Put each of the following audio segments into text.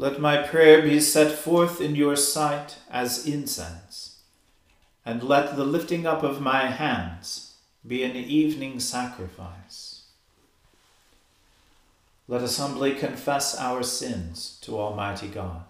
Let my prayer be set forth in your sight as incense, and let the lifting up of my hands be an evening sacrifice. Let us humbly confess our sins to Almighty God.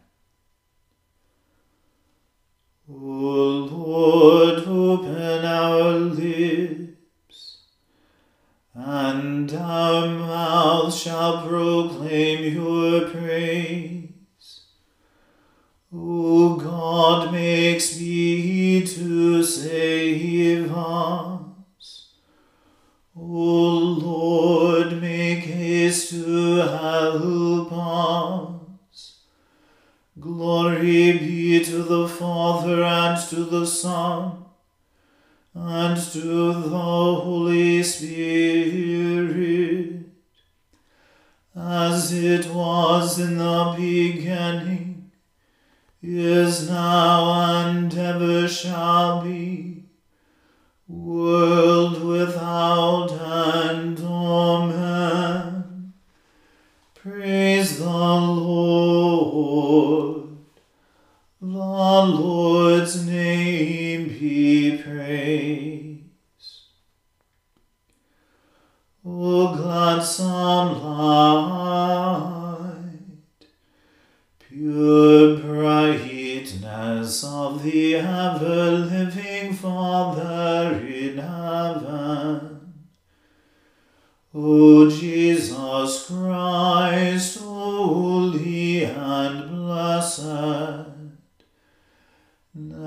O Lord, open our lips, and our mouth shall proclaim your praise. O The Lord's name be praised. O gladsome light, pure brightness of the ever living Father in heaven. O Jesus Christ, holy and blessed.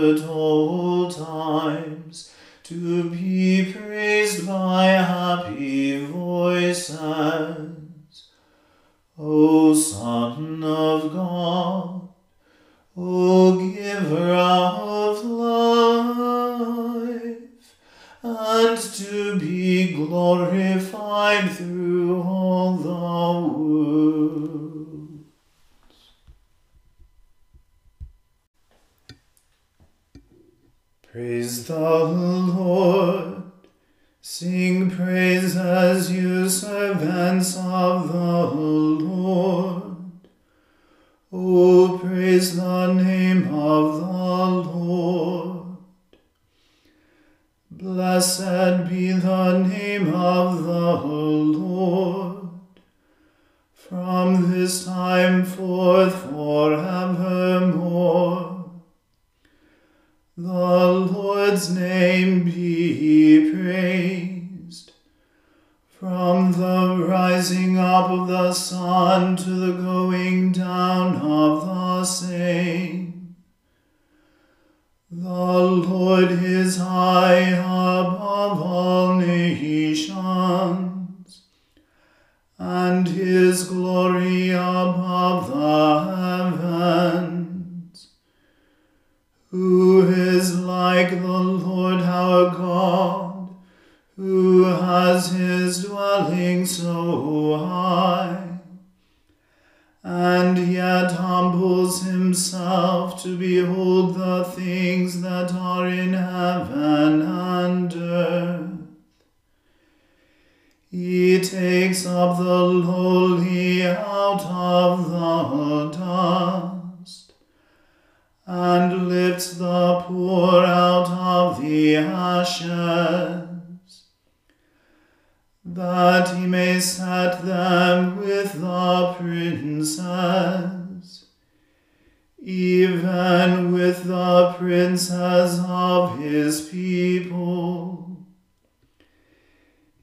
at all times to be praised by happy voices. O Son of God, O Giver of life, and to be glorified through all the world. Praise the Lord. Sing praises, you servants of the Lord. O praise the name of the Lord. Blessed be the name of the Lord. From this time forth forevermore. The Lord's name be praised. From the rising up of the sun to the going down of the same. The Lord is high above all nations, and his glory above the heavens. Who like the Lord our God, who has his dwelling so high, and yet humbles himself to behold the things that are in heaven and earth? He takes up the lowly out of the the poor out of the ashes, that he may set them with the princes, even with the princes of his people.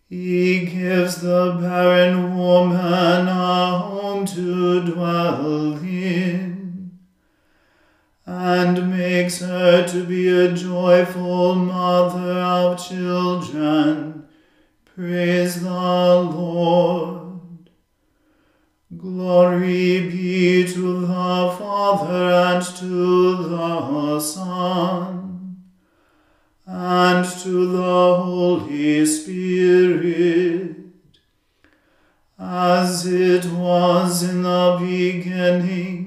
He gives the barren woman a home to dwell in, and makes her to be a joyful mother of children. Praise the Lord. Glory be to the Father and to the Son and to the Holy Spirit, as it was in the beginning,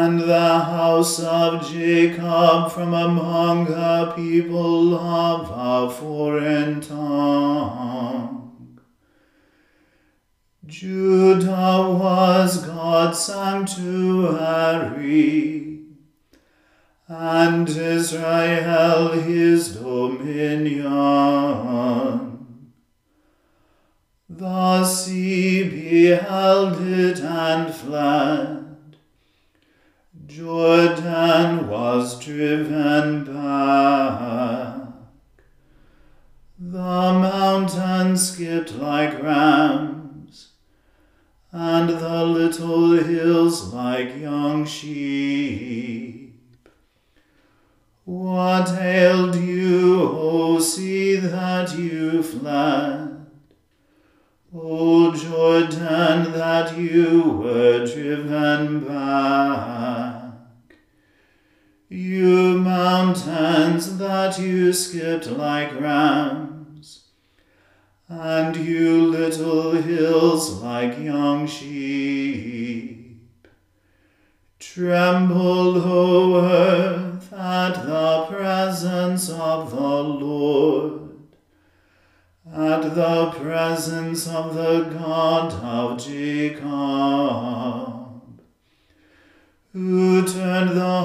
And the house of Jacob from among the people of a foreign tongue, Judah was God's sanctuary, and Israel his dominion. The sea beheld it and fled. Jordan was driven back. The mountains skipped like rams, and the little hills like young sheep. What ailed you, O sea, that you fled? O Jordan, that you were driven back. You mountains, that you skipped like rams, and you little hills like young sheep. Tremble, O earth, at the presence of the Lord. At the presence of the God of Jacob, who turned the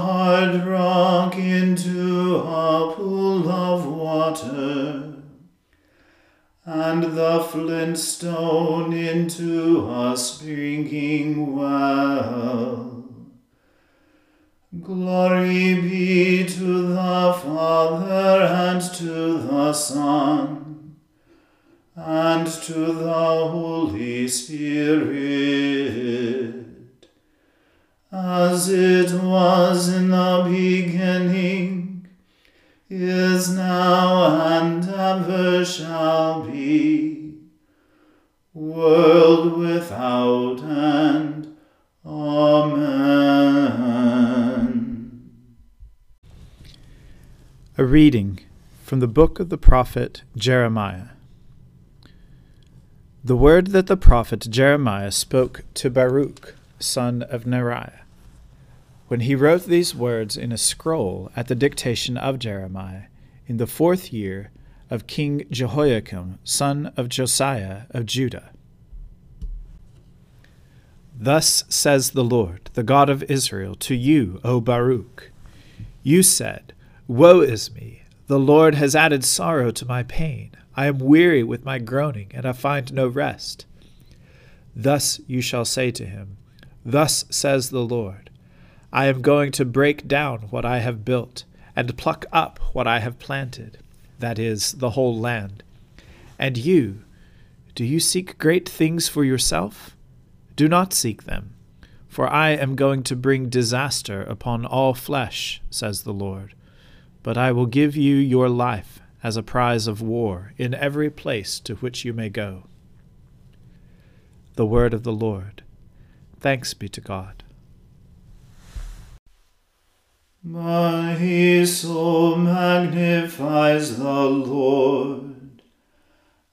Reading from the book of the prophet Jeremiah. The word that the prophet Jeremiah spoke to Baruch, son of Neriah, when he wrote these words in a scroll at the dictation of Jeremiah, in the fourth year of King Jehoiakim, son of Josiah of Judah. Thus says the Lord, the God of Israel, to you, O Baruch. You said, Woe is me! The Lord has added sorrow to my pain. I am weary with my groaning, and I find no rest. Thus you shall say to him, Thus says the Lord, I am going to break down what I have built, and pluck up what I have planted, that is, the whole land. And you, do you seek great things for yourself? Do not seek them, for I am going to bring disaster upon all flesh, says the Lord. But I will give you your life as a prize of war in every place to which you may go. The word of the Lord. Thanks be to God. My soul magnifies the Lord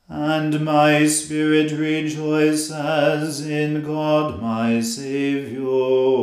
and my spirit rejoices in God my Saviour.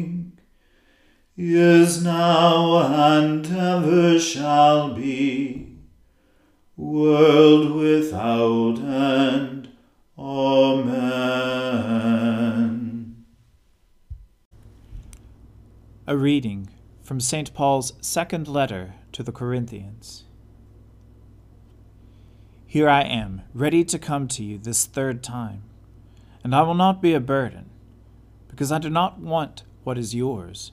is now, and ever shall be, world without end. Amen. A reading from St. Paul's second letter to the Corinthians. Here I am, ready to come to you this third time and I will not be a burden, because I do not want what is yours,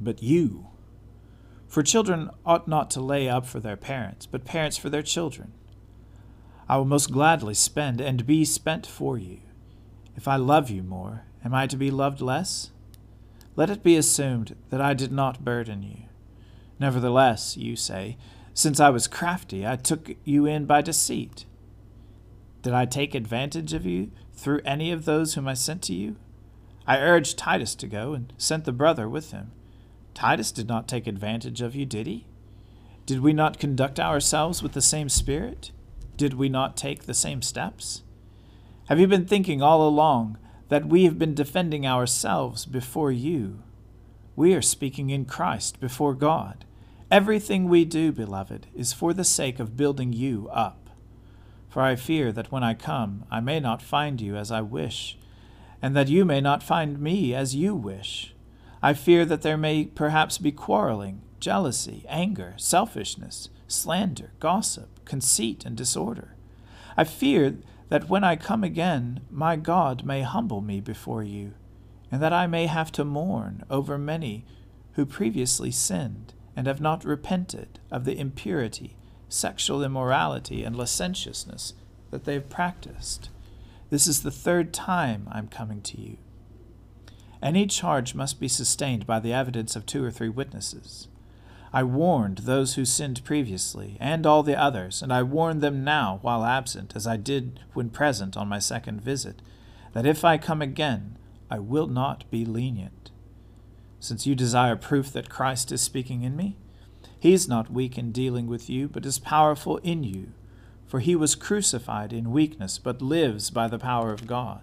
but you. For children ought not to lay up for their parents, but parents for their children. I will most gladly spend and be spent for you. If I love you more, am I to be loved less? Let it be assumed that I did not burden you. Nevertheless, you say, since I was crafty, I took you in by deceit. Did I take advantage of you through any of those whom I sent to you? I urged Titus to go, and sent the brother with him. Titus did not take advantage of you, did he? Did we not conduct ourselves with the same spirit? Did we not take the same steps? Have you been thinking all along that we have been defending ourselves before you? We are speaking in Christ before God. Everything we do, beloved, is for the sake of building you up. For I fear that when I come, I may not find you as I wish, and that you may not find me as you wish. I fear that there may perhaps be quarreling, jealousy, anger, selfishness, slander, gossip, conceit, and disorder. I fear that when I come again, my God may humble me before you, and that I may have to mourn over many who previously sinned and have not repented of the impurity, sexual immorality, and licentiousness that they have practiced. This is the third time I'm coming to you. Any charge must be sustained by the evidence of two or three witnesses. I warned those who sinned previously, and all the others, and I warn them now while absent, as I did when present on my second visit, that if I come again, I will not be lenient. Since you desire proof that Christ is speaking in me, he is not weak in dealing with you, but is powerful in you. For he was crucified in weakness, but lives by the power of God.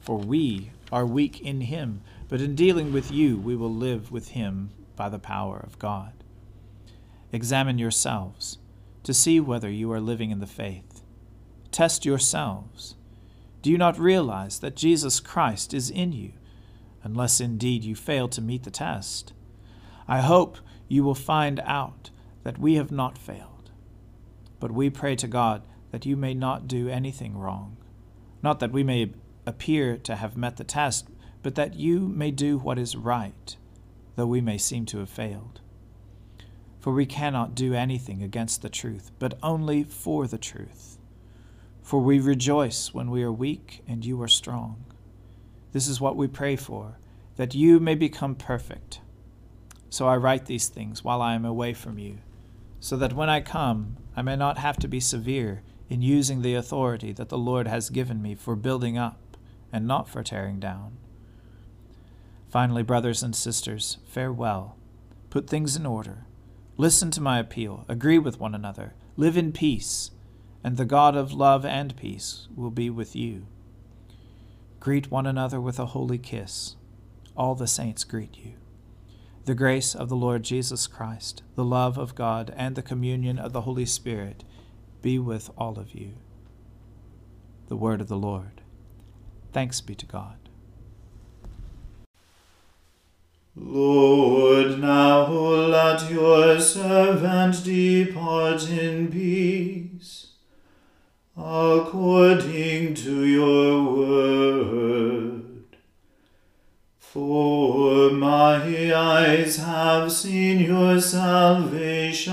For we are weak in him, but in dealing with you, we will live with him by the power of God. Examine yourselves to see whether you are living in the faith. Test yourselves. Do you not realize that Jesus Christ is in you, unless indeed you fail to meet the test? I hope you will find out that we have not failed. But we pray to God that you may not do anything wrong. Not that we may appear to have met the test, but that you may do what is right, though we may seem to have failed. For we cannot do anything against the truth, but only for the truth. For we rejoice when we are weak and you are strong. This is what we pray for, that you may become perfect. So I write these things while I am away from you, so that when I come, I may not have to be severe in using the authority that the Lord has given me for building up and not for tearing down. Finally, brothers and sisters, farewell. Put things in order Listen to my appeal, agree with one another, live in peace, and the God of love and peace will be with you. Greet one another with a holy kiss. All the saints greet you. The grace of the Lord Jesus Christ, the love of God, and the communion of the Holy Spirit be with all of you. The word of the Lord. Thanks be to God. Lord, now let your servant depart in peace, according to your word. For my eyes have seen your salvation,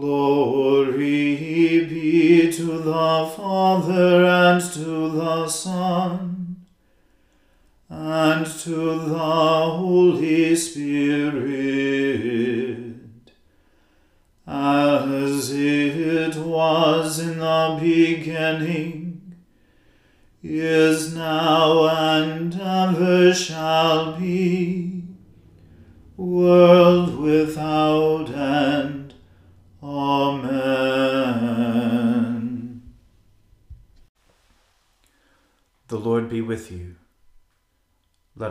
Glory be to the Father and to the Son and to the Holy Spirit,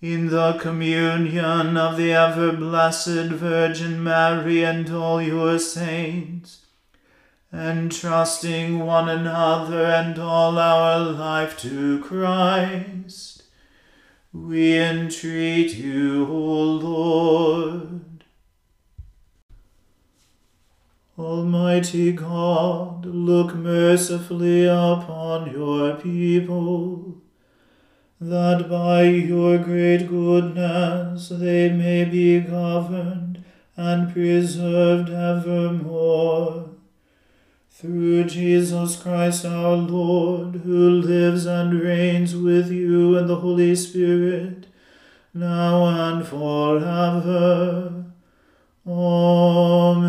in the communion of the ever blessed Virgin Mary and all your saints, entrusting one another and all our life to Christ we entreat you, O Lord. Almighty God, look mercifully upon your people, that by your great goodness they may be governed and preserved evermore through Jesus Christ our Lord, who lives and reigns with you in the Holy Spirit, now and forever. Amen.